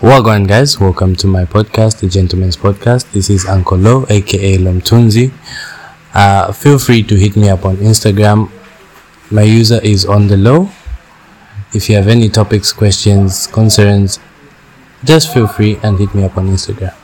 Welcome, guys. Welcome to my podcast, the Gentleman's Podcast. This is Uncle Lo, aka Lomtunzi. Uh, feel free to hit me up on Instagram. My user is on the low. If you have any topics, questions, concerns, just feel free and hit me up on Instagram.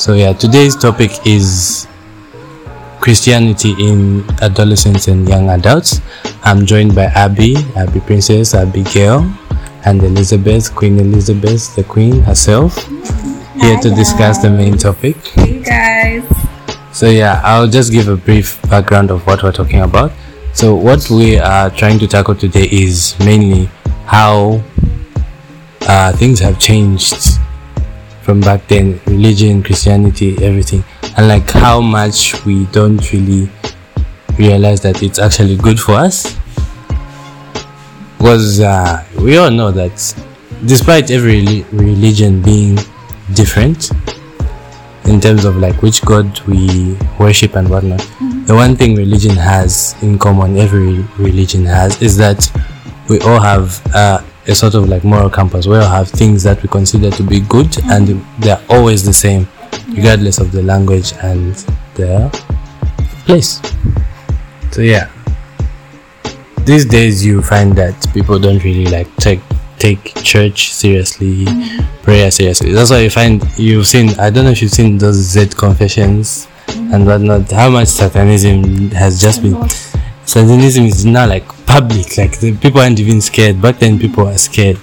So yeah, today's topic is Christianity in adolescents and young adults. I'm joined by Abby, Abby Princess, Abigail, and Elizabeth, Queen Elizabeth, the Queen herself, here to discuss the main topic. Hey guys. So yeah, I'll just give a brief background of what we're talking about. So what we are trying to tackle today is mainly how uh, things have changed from back then, religion, Christianity, everything, and like how much we don't really realize that it's actually good for us. Because uh, we all know that despite every religion being different, in terms of like which god we worship and whatnot the one thing religion has in common every religion has is that we all have uh, a sort of like moral compass where we have things that we consider to be good and they're always the same regardless of the language and the place. So yeah. These days you find that people don't really like take take church seriously prayer seriously. That's why you find you've seen i don't know if you've seen those z confessions and whatnot. How much satanism has just been satanism is now like public like the people aren't even scared. Back then people are scared.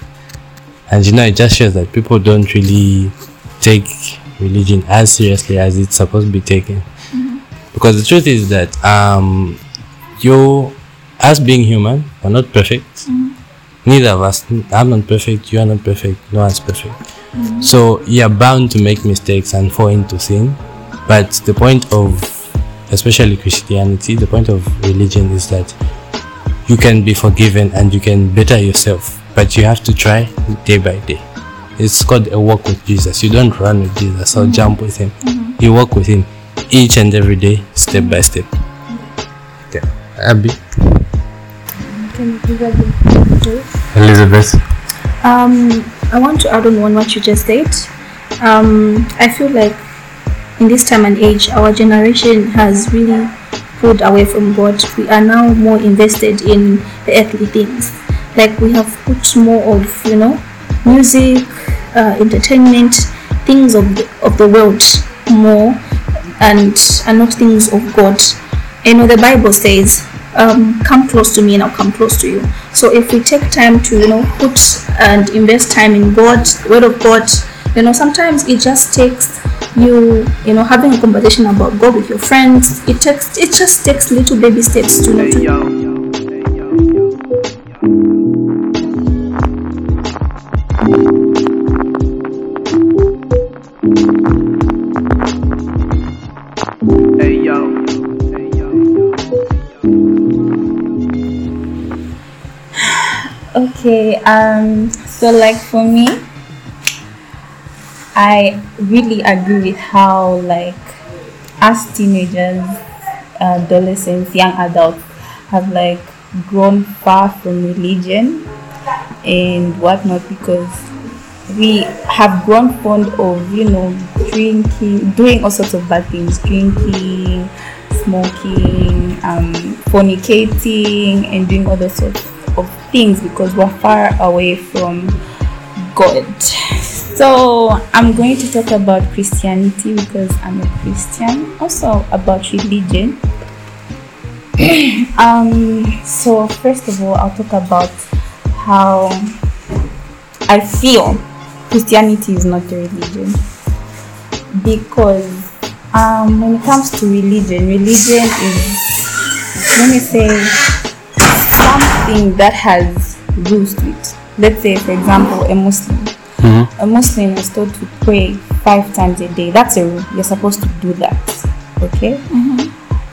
And you know it just shows that people don't really take religion as seriously as it's supposed to be taken. Mm-hmm. Because the truth is that um you as being human we're not perfect. Mm-hmm. Neither of us i'm not perfect you are not perfect no one's perfect. Mm-hmm. So you're bound to make mistakes and fall into sin. But the point of especially christianity the point of religion is that you can be forgiven and you can better yourself but you have to try day by day. It's called a walk with jesus. You don't run with jesus or jump with him. You walk with him each and every day step by step. Okay. Abby? Can you give a elizabeth? Um, I want to add on one what you just said. Um, I feel like in this time and age, our generation has really pulled away from God. We are now more invested in the earthly things. Like we have put more of you know music, uh, entertainment, things of the, of the world more, and and not things of God. You know the Bible says, um, "Come close to me, and I'll come close to you." So if we take time to you know put and invest time in God, Word of God, you know sometimes it just takes you you know having a conversation about God with your friends. It takes it just takes little baby steps to know, to Okay, um, so like for me, I really agree with how like as teenagers, adolescents, young adults have like grown far from religion and whatnot because we have grown fond of you know drinking, doing all sorts of bad things, drinking, smoking, um, fornicating, and doing all those sorts of things because we're far away from God. So I'm going to talk about Christianity because I'm a Christian, also about religion. um, so first of all, I'll talk about how I feel Christianity is not a religion because um, when it comes to religion, religion is let me say something that has rules to it. Let's say, for example, a Muslim. A Muslim is told to pray five times a day. That's a rule. You're supposed to do that. Okay.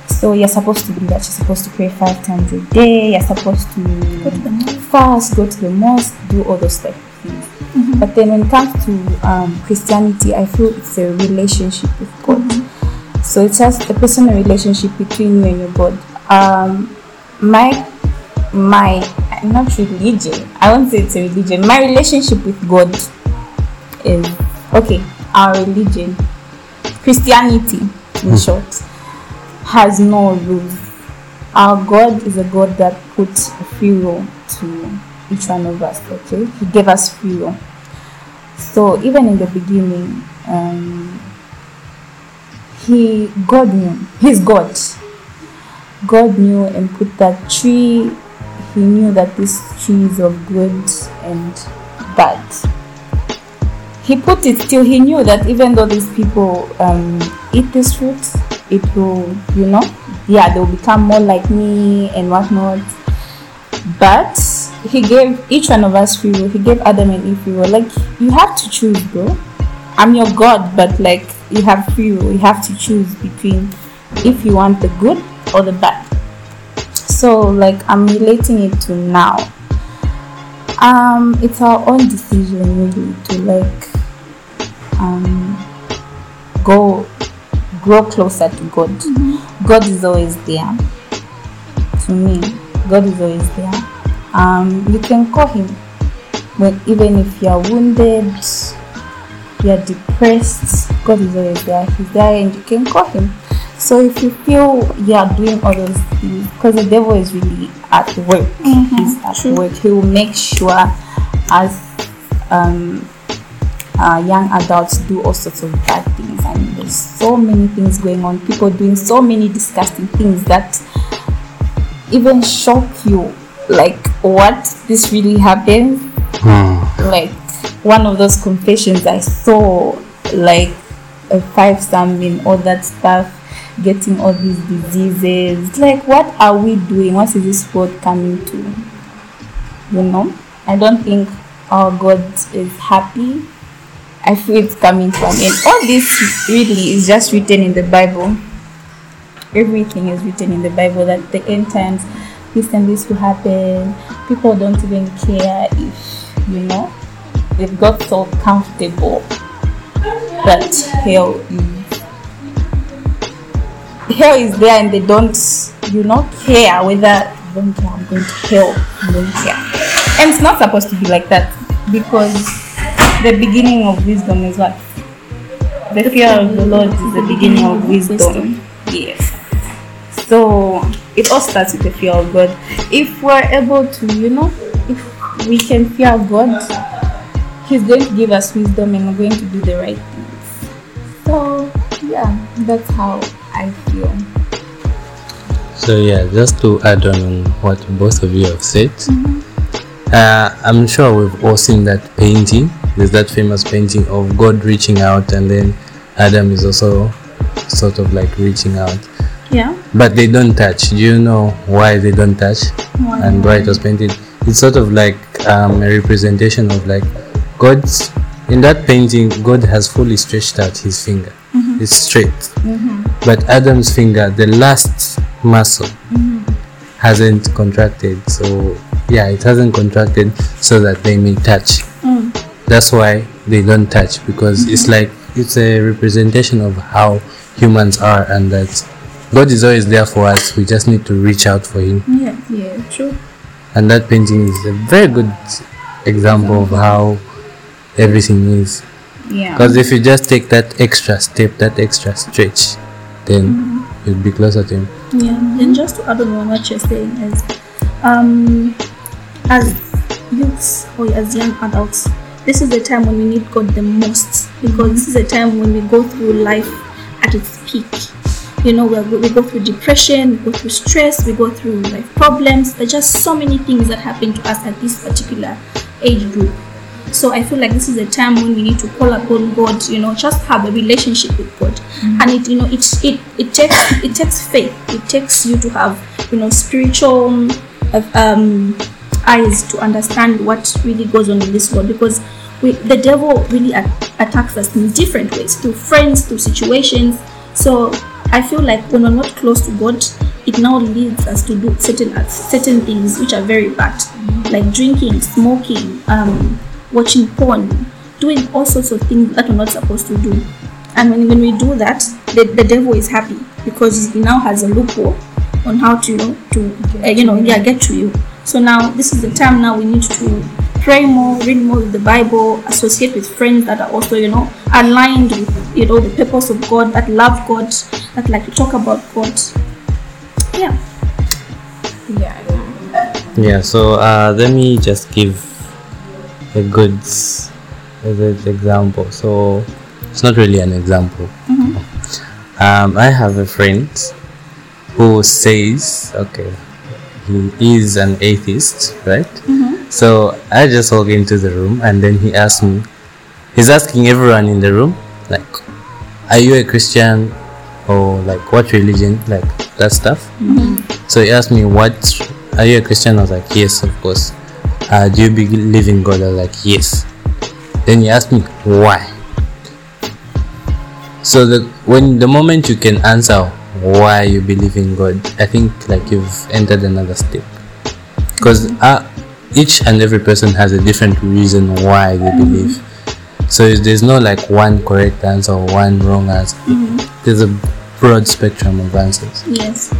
So you're supposed to do that. You're supposed to pray five times a day. You're supposed to Go to fast, go to the mosque, do all those of things. But then when it comes to um, Christianity, I feel it's a relationship with God. So it's just a personal relationship between you and your God. Um, my my not religion. I won't say it's a religion. My relationship with God is okay. Our religion, Christianity, in short, has no rules. Our God is a God that puts a free will to each one of us. Okay, He gave us free will. So even in the beginning, um, He God knew He's God. God knew and put that tree. He knew that this tree is of good and bad. He put it till he knew that even though these people um, eat this fruit, it will, you know, yeah, they'll become more like me and whatnot. But he gave each one of us free will. He gave Adam and Eve free will. Like you have to choose, bro. I'm your God, but like you have free will. You have to choose between if you want the good or the bad. So like I'm relating it to now. Um, it's our own decision really to like um go grow closer to God. God is always there. To me, God is always there. Um, you can call him when even if you are wounded, you are depressed, God is always there. He's there and you can call him. So if you feel you are doing all those things, because the devil is really at work, he's at true. work. He will make sure as um, uh, young adults do all sorts of bad things. I mean, there's so many things going on. People doing so many disgusting things that even shock you. Like, what? This really happened? Like, one of those confessions I saw, like, a five star in all that stuff, getting all these diseases. Like, what are we doing? What is this world coming to? You know? I don't think our God is happy I feel it's coming from and all this really is just written in the Bible. Everything is written in the Bible that the end times this and this will happen. People don't even care if you know they've got so comfortable that hell is hell is there and they don't you know care whether don't care I'm going to hell I don't care. And it's not supposed to be like that because the beginning of wisdom is what? The fear of the Lord is the beginning of wisdom. Yes. So it all starts with the fear of God. If we're able to, you know, if we can fear God, He's going to give us wisdom and we're going to do the right things. So yeah, that's how I feel. So yeah, just to add on what both of you have said, uh, I'm sure we've all seen that painting. There's that famous painting of God reaching out, and then Adam is also sort of like reaching out, Yeah. but they don't touch. Do you know why they don't touch Why? and why it was painted? It's sort of like um, a representation of like God's. In that painting, God has fully stretched out his finger. It's straight. But Adam's finger, the last muscle, hasn't contracted. So yeah, it hasn't contracted so that they may touch. Mm. That's why they don't touch because it's mm-hmm. like it's a representation of how humans are and that God is always there for us. We just need to reach out for Him. Yeah. Yeah. True. And that painting is a very good example of how everything is. Yeah. Because if you just take that extra step, that extra stretch, then you'll be closer to Him. Yeah, and just to add on what you're saying is, um, as youths or as young adults, this is the time when we need God the most because this is the time when we go through life at its peak. You know, we, we go through depression, we go through stress, we go through life problems. There's just so many things that happen to us at this particular age group. So I feel like this is a time when we need to call upon God, you know, just have a relationship with God. And it, you know, it it it takes it takes faith. It takes you to have, you know, spiritual um eyes to understand what really goes on in this world because we, the devil really a- attacks us in different ways through friends, through situations. So I feel like when we're not close to God, it now leads us to do certain certain things which are very bad, like drinking, smoking, um, watching porn, doing all sorts of things that we're not supposed to do. And when, when we do that, the, the devil is happy because he now has a loophole on how to you know to uh, you know yeah get to you. So now this is the time now we need to pray more, read more of the Bible, associate with friends that are also you know aligned with you know the purpose of God, that love God, that like to talk about God. Yeah. Yeah. Yeah, so uh, let me just give a good, a good example. So it's not really an example. Mm-hmm. Um, I have a friend who says, okay, he is an atheist, right? Mm-hmm. So I just walk into the room and then he asks me, he's asking everyone in the room, like, are you a Christian or like what religion, like that stuff? Mm-hmm. So he asked me, "What are you a Christian?" I was like, "Yes, of course." Uh, do you believe in God? I was like, "Yes." Then he asked me, "Why?" So the when the moment you can answer why you believe in God, I think like you've entered another step. Because uh, each and every person has a different reason why they believe. So there's no like one correct answer or one wrong answer. There's a broad spectrum of answers. Yes.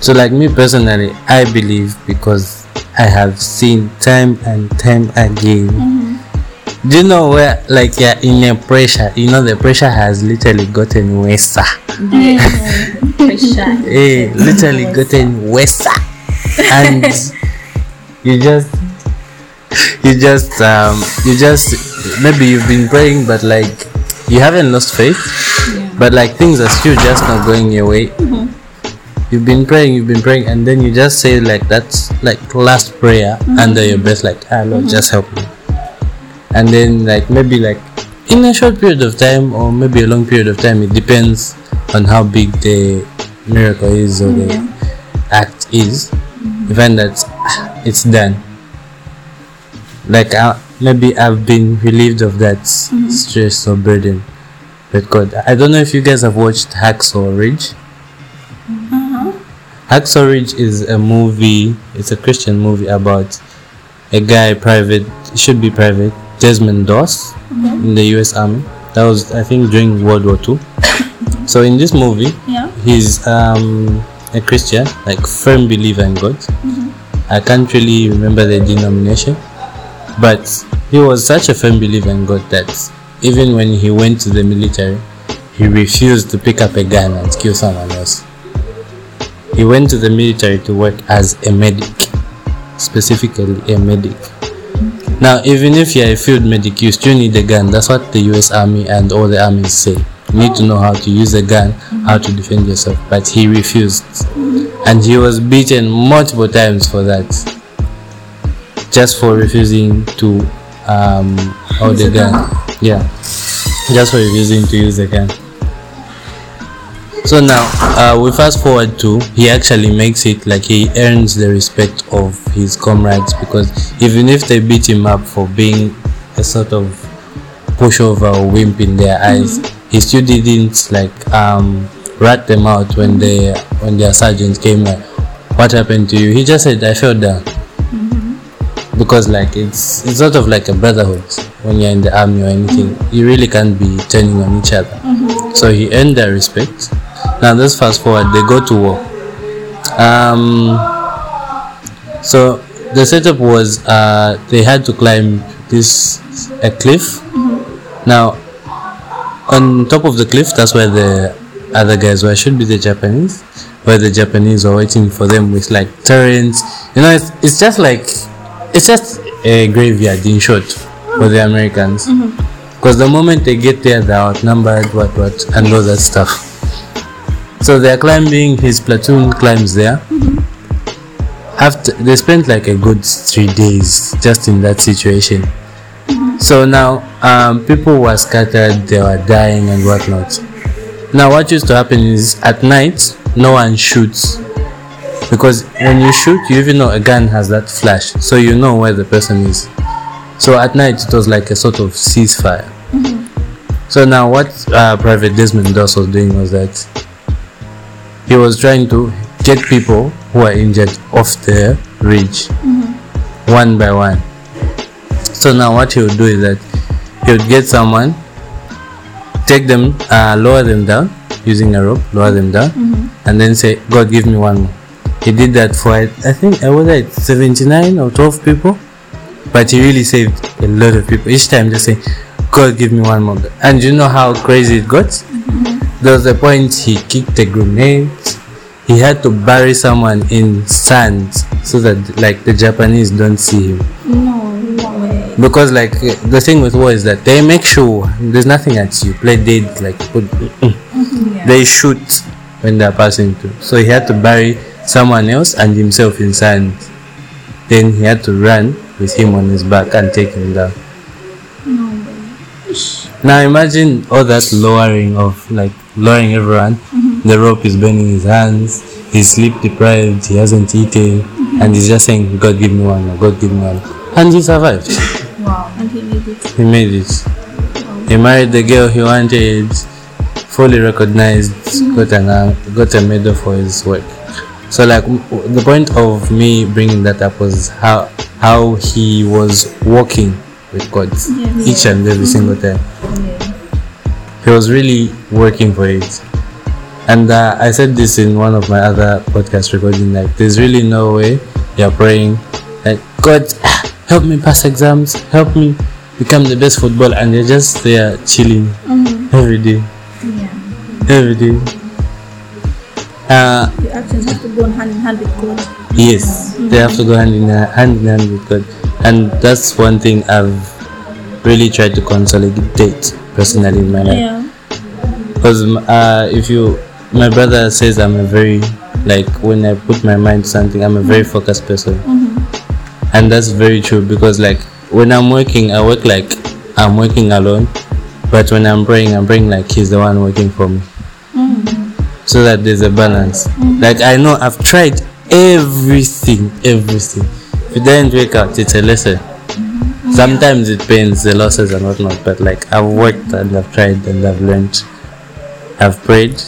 So, like me personally, I believe because I have seen time and time again. Do you know where, like, you're in a pressure? You know, the pressure has literally gotten worse. Pressure. Eh, literally gotten worse. And you just, you just, um, you just, maybe you've been praying, but like, you haven't lost faith, but like things are still just not going your way you've been praying, you've been praying, and then you just say like that's like last prayer under your breath, like ah Lord, just help me. And then like maybe like in a short period of time or maybe a long period of time, it depends on how big the miracle is or the act is. You find that ah, it's done. Like uh, maybe I've been relieved of that stress or burden. But God, I don't know if you guys have watched Hacksaw Ridge. Hacksaw Ridge is a movie. It's a Christian movie about a guy, private, should be private, Desmond Doss, in the U.S. Army. That was, I think, during World War Two. so in this movie, Yeah. he's um, a Christian, like firm believer in God. I can't really remember the denomination, but he was such a firm believer in God that even when he went to the military, he refused to pick up a gun and kill someone else. He went to the military to work as a medic, specifically a medic. Now, even if you're a field medic, you still need a gun. That's what the US Army and all the armies say. You need to know how to use a gun, how to defend yourself. But he refused. And he was beaten multiple times for that. Just for refusing to um hold the gun. Yeah. Just for refusing to use the gun. So now, uh, we fast forward to he actually makes it like he earns the respect of his comrades because even if they beat him up for being a sort of pushover or wimp in their mm-hmm. eyes, he still didn't like um, rat them out when mm-hmm. they when their sergeant came like, "What happened to you?" He just said, "I fell down." Mm-hmm. Because like it's it's sort of like a brotherhood when you're in the army or anything. You really can't be turning on each other. So he earned their respect. Now let's fast forward. They go to war. Um, so the setup was uh, they had to climb this a cliff. Now on top of the cliff, that's where the other guys were. Should be the Japanese, where the Japanese were waiting for them with like turrets. You know, it's, it's just like it's just a graveyard in short for the Americans. Because the moment they get there, they're outnumbered, what, what, and all that stuff. So they're climbing, his platoon climbs there. After they spent like a good three days just in that situation. So now um, people were scattered, they were dying and whatnot. Now what used to happen is at night no one shoots because when you shoot you even know a gun has that flash so you know where the person is. So at night it was like a sort of ceasefire. So now what uh, Private Desmond Doss was doing was that he was trying to get people who are injured off the ridge mm-hmm. one by one. So now what he would do is that he would get someone, take them, uh, lower them down using a rope, lower them down, mm-hmm. and then say, God, give me one more. He did that for, I think, I was like 79 or 12 people, but he really saved a lot of people. Each time just say, God, give me one more. And you know how crazy it got? Mm-hmm. There was a point he kicked a grenade. He had to bury someone in sand so that like the Japanese don't see him. No, no way. Because like the thing with war is that they make sure there's nothing at you. Play dead like put, mm-hmm. Yeah. they shoot when they're passing through. So he had to bury someone else and himself in sand. Then he had to run with him on his back and take him down. No way. Now imagine all that lowering of like lowering everyone. Mm-hmm. The rope is burning his hands. He's sleep deprived. He hasn't eaten, and he's just saying, "God give me one. God give me one." more." And he survived. Wow. And he made it. He made it. He married the girl he wanted. Fully recognized. Got an uh, got a medal for his work. So like the point of me bringing that up was how how he was walking with God Yes. each and every single time. Yeah. he was really working for it and uh, i said this in one of my other podcast recording like there's really no way you're praying. Like god help me pass exams. Help me become the best footballer. And you're just there chilling every day. Yeah. every day. Uh, Your actions have to go hand in hand with God. yes. They have to go hand in ha- hand in hand with god. And that's one thing i've really tried to consolidate personally in my life. Yeah. because uh, if you my brother says i'm a very like when i put my mind to something i'm a very focused person. Mm-hmm. And that's very true because like when i'm working i work like i'm working alone. But when i'm praying i'm praying like he's the one working for me. Mm-hmm. So that there's a balance. Mm-hmm. Like i know i've tried everything everything. If it doesn't work out it's a lesson. Sometimes it pains the losses and whatnot but like i've worked and i've tried and i've learned. I've prayed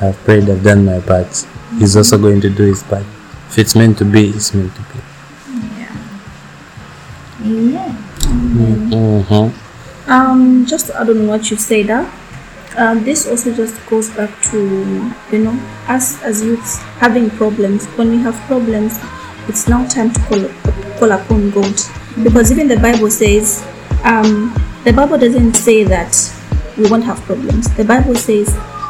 i've prayed i've done my part he's also going to do his part if it's meant to be it's meant to be Yeah. Yeah. mm-hmm. Um, just to add on what you said, uh, um, this also just goes back to you know us as youths having problems. When we have problems, it's now time to call call upon God, because even the Bible says, um, the Bible doesn't say that we won't have problems. The Bible says,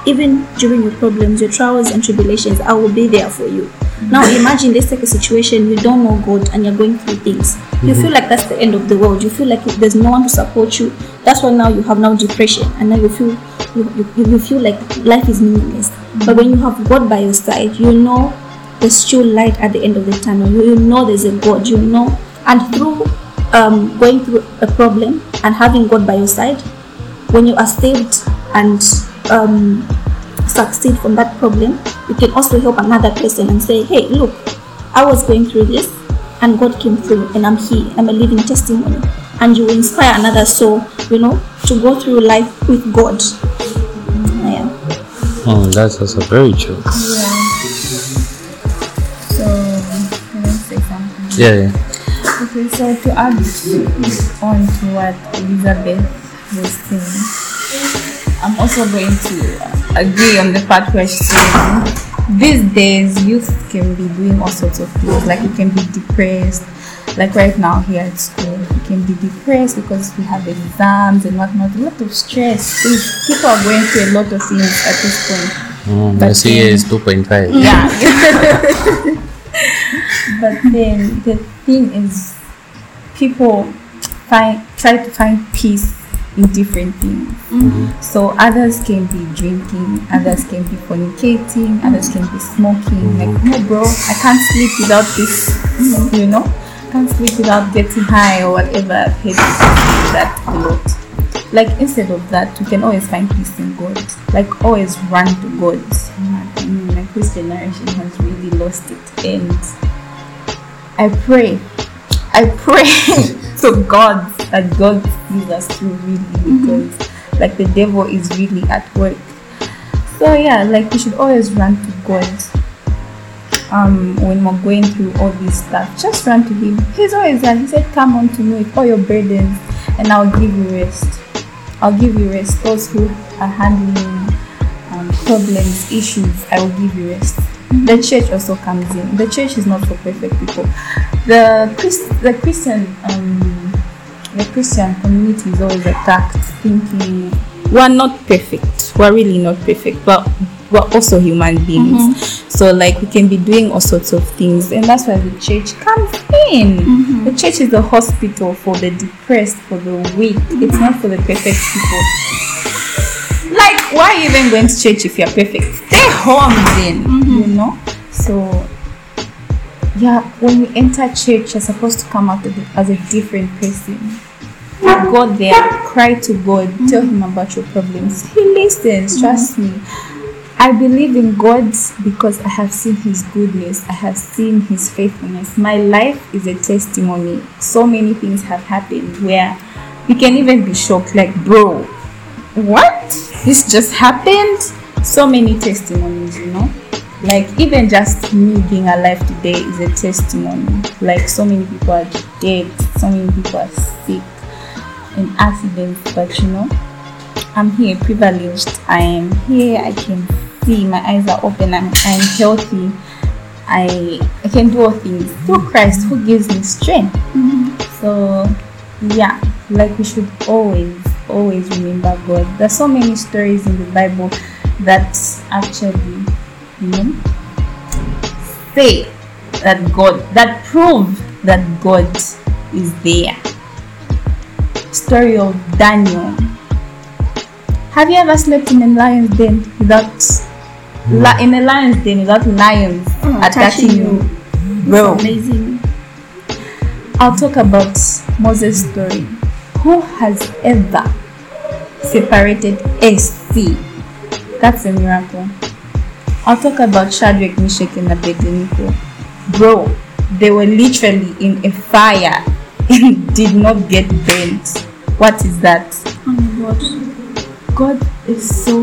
even during your problems, your trials and tribulations, I will be there for you. Now imagine let's take a situation you don't know God and you're going through things. You feel like that's the end of the world. You feel like there's no one to support you. That's why now you have now depression and now you feel you, you, you feel like life is meaningless. But when you have God by your side, you know there's still light at the end of the tunnel. You, you know there's a God. You know, and through um, going through a problem and having God by your side, when you are saved and um, succeed from that problem, you can also help another person and say, hey, look, I was going through this and God came through and I'm here. I'm a living testimony. And you will inspire another soul, you know, to go through life with God. Yeah. mm, that's also very true Yeah. So, can I say something? yeah, yeah. Okay, so to add on to what Elizabeth was saying, I'm also going to agree on the part where she's saying these days youth can be doing all sorts of things. Like you can be depressed. Like right now here at school, you can be depressed because we have exams and whatnot. A lot of stress. People are going through a lot of things at this point. Mm, But then- is 2.5 Yeah. but then the thing is, people find try to find peace in different things. Mm-hmm. So others can be drinking, others can be fornicating, others can be smoking. Like, no, bro, I can't sleep without this. Mm-hmm. You know, I can't sleep without getting high or whatever. I've heard that a lot. Like instead of that, we can always find peace in God. Like always run to God. I mean, like this generation has really lost it, and I pray. I pray to God that God sees us through really because like the devil is really at work. So yeah, like we should always run to God. Um, when we're going through all this stuff, just run to Him. He's always there. He said, "Come unto me with all your burdens, and I'll give you rest. I'll give you rest." Those who are handling um, problems, issues, I will give you rest. The church also comes in. The church is not for perfect people. The Christ, the Christian, um, the Christian community is always attacked, thinking we're not perfect. We're really not perfect, but we're also human beings. So like we can be doing all sorts of things, and that's why the church comes in. The church is the hospital for the depressed, for the weak. It's not for the perfect people. Like, why are you even going to church if you're perfect? Stay home then, you mm-hmm. know? So, yeah, when you enter church, you're supposed to come out as a different person. Go there, cry to God, tell mm-hmm. Him about your problems. Mm-hmm. He listens, trust me. I believe in God because I have seen His goodness, I have seen His faithfulness. My life is a testimony. So many things have happened where you can even be shocked, like, bro, what? This just happened? So many testimonies, you know? Like, even just me being alive today is a testimony. Like, so many people are dead, so many people are sick in accidents, but you know, I'm here, privileged. I am here, I can see, my eyes are open, I'm, I'm healthy. I, I can do all things through Christ who gives me strength. Mm-hmm. So, yeah, like we should always, always remember God. There's so many stories in the Bible that actually, you know, say that God, that prove that God is there. Story of Daniel. Have you ever slept in a lion's den without, li- in a lion's den without lions Oh, attacking you? you. Bro, Amazing. I'll talk about Moses' story. Who has ever separated a sea? That's a miracle. I'll talk about Shadrach, Meshach, and Abednego. Bro, they were literally in a fire and did not get burnt. What is that? Oh my god. God is so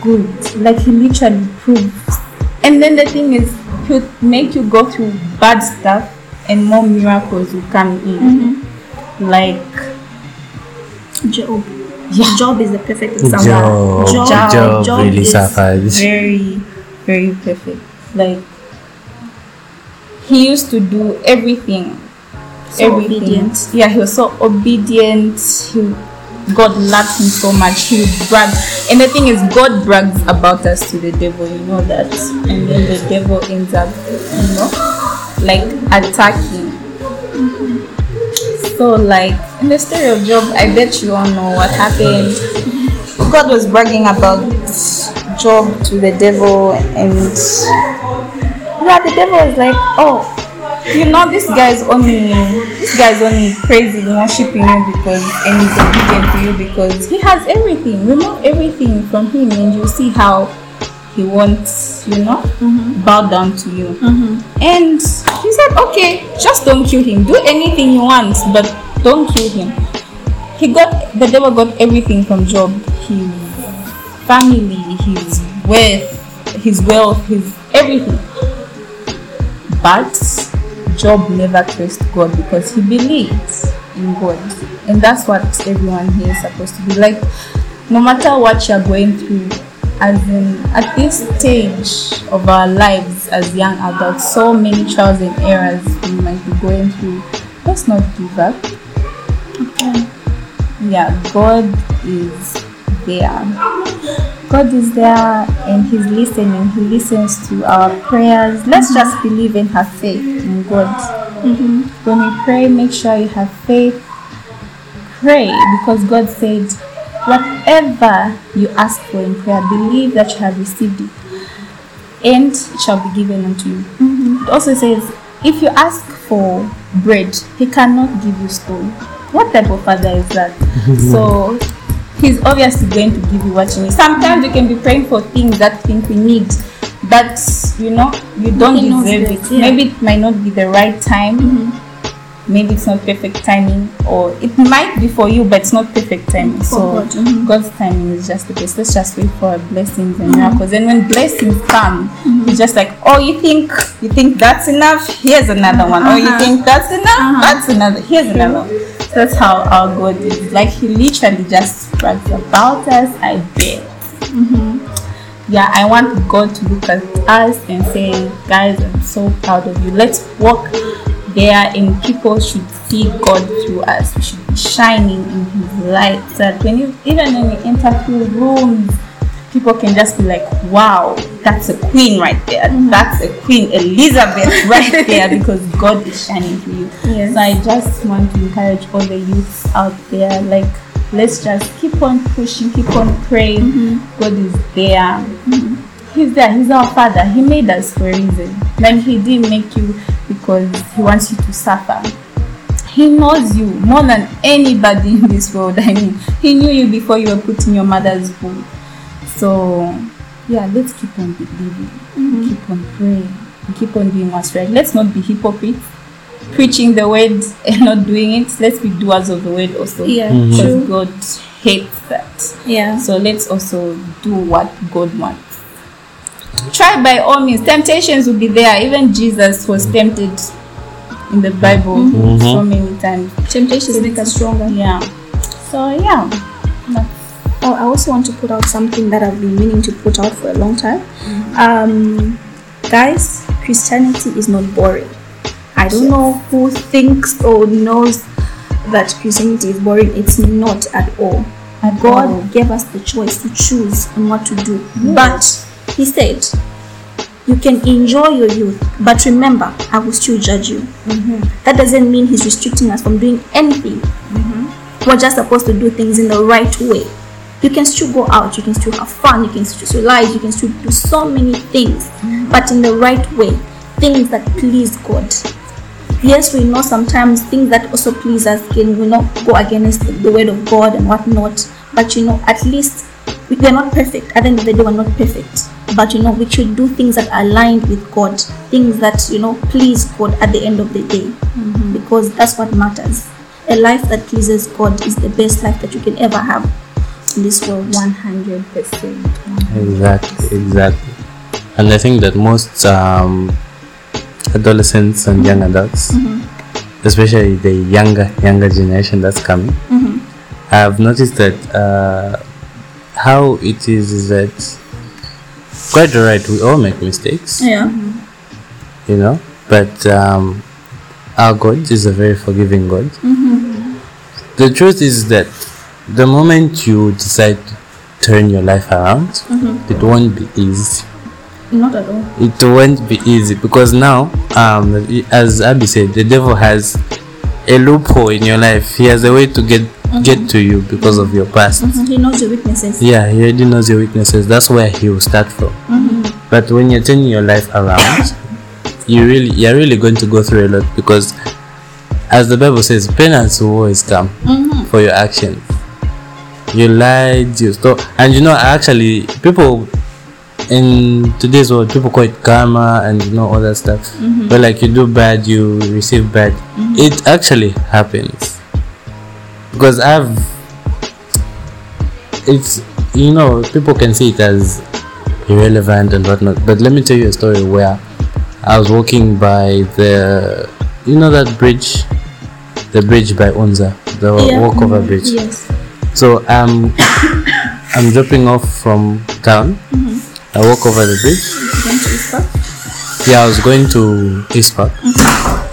good. Like he literally proves. And then the thing is, he'll make you go through bad stuff and more miracles will come in. Mm-hmm. Like Job. Yeah. Job is the perfect example. Job, Job, Job, really is- suffered. very, very perfect. Like he used to do everything. So obedient. Yeah, he was so obedient. He God loved him so much. He would brag. And the thing is, God brags about us to the devil, you know that. And then the devil ends up, you know, like attacking. So, like, in the story of Job, I bet you all know what happened. God was bragging about Job to the devil, and yeah, the devil was like, "Oh, you know, this guy's only this guy's only crazy worshiping you because and he's obedient to you because he has everything. Remove everything from him, and you see how he wants, you know, mm-hmm. bow down to you." Mm-hmm. And he said, "Okay, just don't kill him. Do anything you want, but don't kill him." He got the devil got everything from Job. His family, his wealth, his wealth, his everything. But Job never cursed God because he believes in God. And that's what everyone here is supposed to be like. No matter what you're going through, as in at this stage of our lives as young adults, so many trials and errors we might be going through. Let's not give up. Okay. Yeah, God is there. God is there and He's listening. He listens to our prayers. Let's just believe and have faith in God. Mm-hmm. When we pray, make sure you have faith. Pray because God said, whatever you ask for in prayer, believe that you have received it and it shall be given unto you. Mm-hmm. It also says, if you ask for bread, He cannot give you stone. What type of father is that? so He's obviously going to give you what you need. Sometimes we can be praying for things that think we need, but you know, you don't He deserve it. yeah. Maybe it might not be the right time. Mm-hmm. Maybe it's not perfect timing or it might be for you but it's not perfect timing. So God, mhm. god's timing is just the best. Let's just wait for blessings and miracles. And when blessings come it's just like oh you think you think that's enough? Here's another one. Oh you Uh-huh. think that's enough? Uh-huh. that's another. Here's another one. So that's how our god is. Like he literally just brags about us i bet. Yeah i want god to look at us and say guys i'm so proud of you. Let's walk there and people should see god through us. We should be shining in his light so that when you even when you enter through rooms people can just be like wow that's a queen right there. Mm-hmm. That's a queen elizabeth right there because god is shining through you. Yes. so i just want to encourage all the youths out there like let's just keep on pushing keep on praying. Mm-hmm. God is there. Mm-hmm. He's there. He's our father. He made us for a reason. And he didn't make you because he wants you to suffer. He knows you more than anybody in this world. I mean he knew you before you were put in your mother's womb. So yeah let's keep on believing. Mm-hmm. Keep on praying. And keep on doing what's right. Let's not be hypocrites preaching the word and not doing it. Let's be doers of the word also. Yeah, because true. god hates that. Yeah. so let's also do what God wants. Try by all means. Temptations will be there. Even Jesus was tempted in the Bible Mhm. so many times. Temptations make us stronger. Yeah. So yeah. Oh, I also want to put out something that I've been meaning to put out for a long time. Um, guys, Christianity is not boring. I don't know who thinks or knows that Christianity is boring. It's not at all. At God all. gave us the choice to choose on what to do. But He said, You can enjoy your youth, but remember, I will still judge you. Mm-hmm. That doesn't mean He's restricting us from doing anything. Mm-hmm. We're just supposed to do things in the right way. You can still go out, you can still have fun, you can still socialize, you can still do so many things, mm-hmm. but in the right way. Things that please God. Yes, we know sometimes things that also please us can will not go against the, word of God and whatnot. But you know, at least we are not perfect. At the end of the day, we're not perfect. But you know, we should do things that are aligned with God, things that you know please God at the end of the day, because that's what matters. A life that pleases God is the best life that you can ever have in this world. One hundred percent. Exactly, exactly. And I think that most um, adolescents and young adults, especially the younger younger generation that's coming, i have noticed that uh, how it is is that quite right. We all make mistakes, Yeah. you know, but um, our God is a very forgiving God. The truth is that the moment you decide to turn your life around, it won't be easy. Not at all. It won't be easy because now, um, as Abby said, the devil has a loophole in your life. He has a way to get get to you because of your past. Mm-hmm. He knows your weaknesses. Yeah, he already knows your weaknesses. That's where he will start from. Mm-hmm. But when you're turning your life around, you really you're really going to go through a lot because, as the Bible says, penance will always come mm-hmm. for your actions. You lied, you stole, and you know actually people in today's world people call it karma and you know all that stuff. But like you do bad, you receive bad. It actually happens because I've it's you know people can see it as irrelevant and whatnot but let me tell you a story where i was walking by the you know that bridge? The bridge by unza the Yeah. walkover bridge? Yes. so I'm um i'm dropping off from town. I walk over the bridge yeah i was going to east park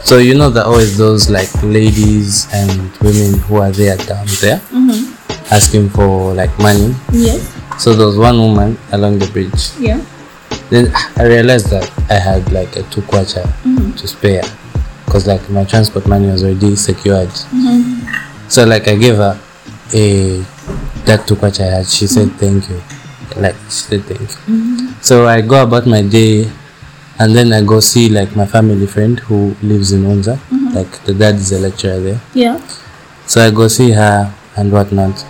so you know that always those like ladies and women who are there down there mm-hmm. asking for like money Yes. so there was one woman along the bridge. Yeah. Then I realized that I had like a two kwacha mm-hmm. to spare because like my transport money was already secured. Mm-hmm. So like I gave her a that two kwacha I had. She said thank you. Like she said thank you. So I go about my day and then I go see like my family friend who lives in Unza. Mm-hmm. Like the dad is a lecturer there. Yeah. So I go see her and whatnot.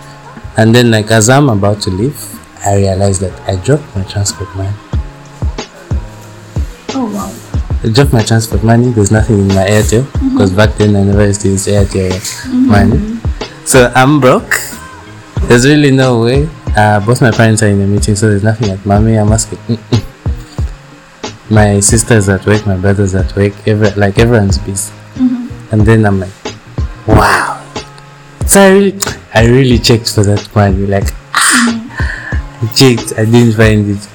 And then like as I'm about to leave, I realize that I dropped my transport money. Oh wow. I dropped my transport money. There's nothing in my Airtel mm-hmm. because back then I never used to use Airtel mm-hmm. money. So I'm broke. There's really no way. Uh, both my parents are in a meeting, so there's nothing like mommy. I'm asking. My sister's at work. My brother's at work. Every, like everyone's busy. And then I'm like, wow. So I really, I really checked for that money. Like, I checked. I didn't find it.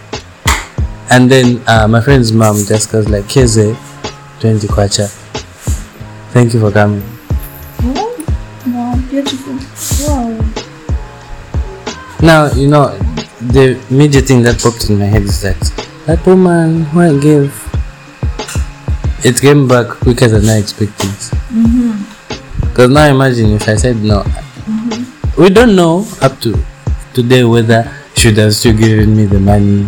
And then uh, my friend's mom just goes like, here's a 20 kwacha. Thank you for coming. Wow, beautiful. Wow. Now, you know, the immediate thing that popped in my head is that that woman who I gave, it came back quicker than I expected. Mm-hmm. Because now imagine if I said no. Mm-hmm. We don't know up to today whether she should have still given me the money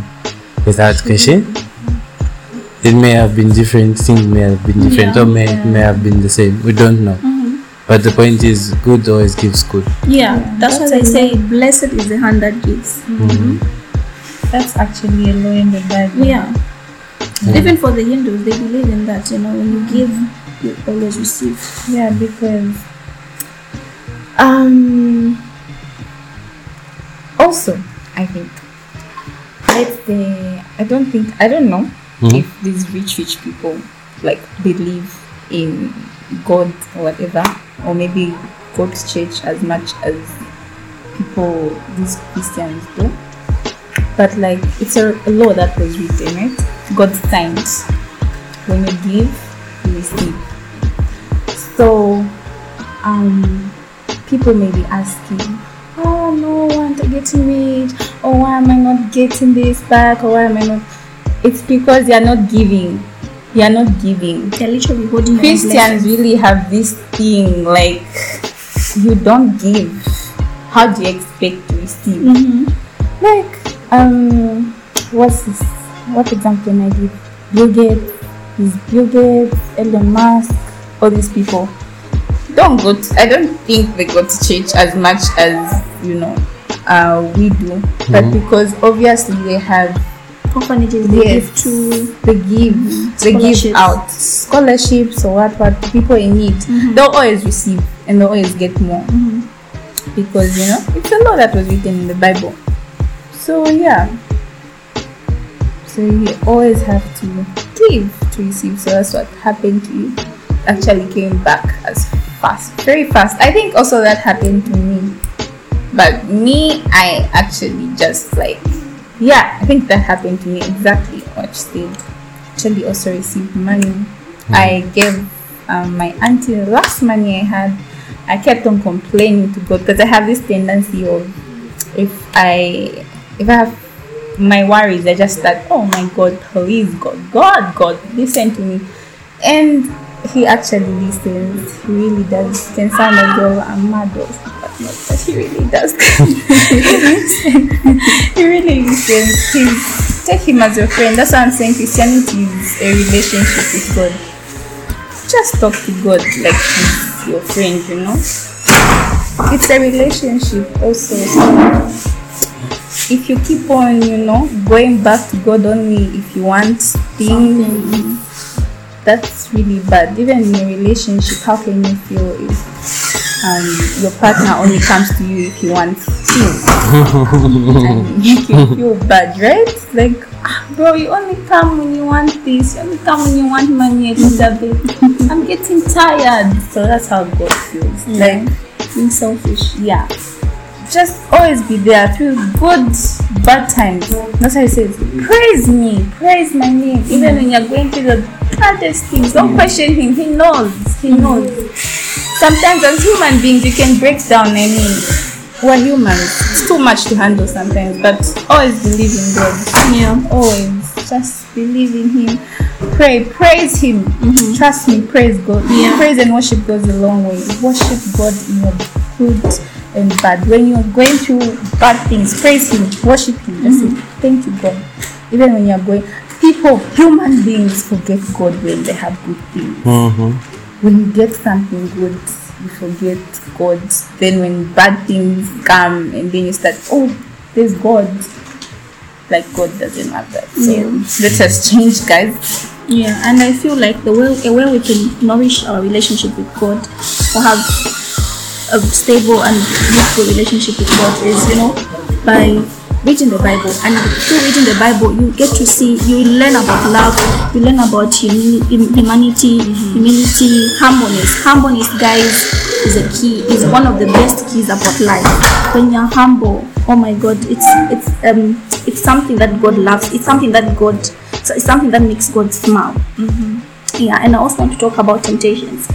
without cachet. Mm-hmm. It may have been different, things may have been different, Yeah, or may, yeah. may have been the same. We don't know. But the point is, good always gives good. Yeah, that's, that's why a they say, blessed is the hand that gives. That's actually a law in the Bible. Yeah. Even for the Hindus, they believe in that. You know, when you give, you always receive. Yeah, because um also I think let's say I don't think I don't know Mhm. if these rich rich people like believe in God or whatever or maybe God's church as much as people these Christians do. But like it's a, a law that was written, right? God's times. When you give, you receive. So um people may be asking, Oh no, why aren't I getting rich? Or why am I not getting this back? Or why am I not it's because you are not giving. You are not giving. They're literally holding Christians really have this thing like you don't give. How do you expect to receive? Mhm. Like, um, what's this? What example can I give? Bill Gates, is Bill Gates, Elon Musk, all these people. Don't go. To, I don't think they go to church as much as you know uh, we do, but Mhm. because obviously they have Orphanages they Yes. give to they give they give out scholarships or what what people in need they'll always receive and they'll always get more because you know it's a law that was written in the bible so yeah. So you always have to give to receive so that's what happened to you. Actually came back as fast very fast. I think also that happened to me. But me i actually just like yeah i think that happened to me exactly what you actually also received money. I gave um, my auntie the last money i had. I kept on complaining to god because i have this tendency of if i if i have my worries i just start oh my god please god god god listen to me. And he actually listens. He really does. Can sound as though i'm mad but not but he really does. He really listens. Take him as your friend. That's why i'm saying. Christianity is a relationship with god. Just talk to god like he's your friend you know? It's a relationship also. so if you keep on you know going back to god only if you want things that's really bad. Even in a relationship how can you feel if um, your partner only comes to you if you want things? And make you feel bad right? Like "Ah, bro you only come when you want this you only come when you want money i'm getting tired. So that's how god feels. Like being selfish. yeah just always be there through good bad times. That's why he says praise me praise my name. Even when you're going through the hardest things don't question him. He knows he knows. Sometimes as human beings you can break down i mean we're humans. It's too much to handle sometimes but always believe in god. Yeah. always. Just believe in him. Pray praise him. Mm-hmm. Trust me praise god. Yeah. praise and worship goes a long way. Worship god in your good and bad when you're going through bad things praise him worship him just say thank you god. Even when you're going people human beings forget god when they have good things. Mm-hmm. when you get something good you forget god. Then when bad things come and then you start oh there's god. Like god doesn't have that. So Yeah. let us change guys. Yeah, and I feel like the way, a way we can nourish our relationship with God or have a stable and beautiful relationship with God is, you know, by reading the Bible. And through reading the Bible, you get to see, you learn about love, you learn about hum- humanity, humility, harmonies. Harmonies, guys, is a key, is one of the best keys about life. When you're humble, oh my God, it's it's um it's something that God loves. It's something that God, so it's something that makes God smile. Yeah, and I also want to talk about temptations.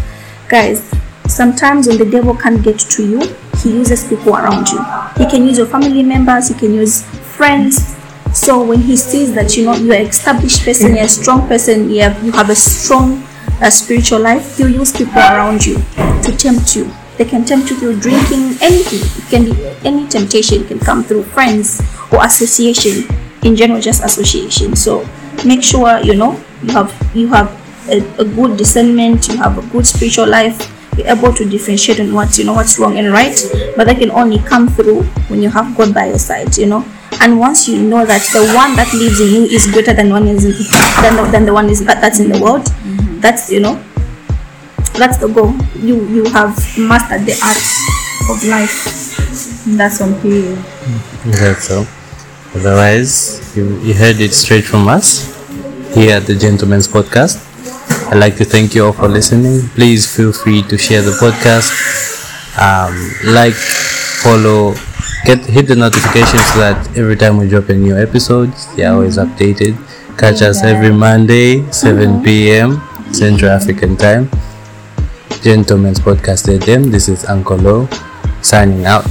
Guys, sometimes when the devil can't get to you, he uses people around you. He can use your family members, he can use friends. So when he sees that you know you're an established person, you're a strong person, you have you have a strong uh, spiritual life, he'll use people around you to tempt you. They can tempt you through drinking, anything. It can be any temptation can come through friends or association. In general, just association. So make sure you know you have you have a, a good discernment, you have a good spiritual life, you're able to differentiate on what's you know what's wrong and right. But that can only come through when you have God by your side, you know. And once you know that the one that lives in you is greater than one is in, than, the, than the one is that, that's in the world, mm-hmm. that's you know that's the goal. You you have mastered the art of life. That's on period. That's mm-hmm. so. Otherwise, you, you heard it straight from us here at the Gentleman's Podcast. I'd like to thank you all for listening. Please feel free to share the podcast, um, like, follow, get hit the notifications so that every time we drop a new episode, you're always updated. Catch us every Monday, 7 p.m. Central African Time. Gentlemen's Podcast ATM. This is Uncle Lo signing out.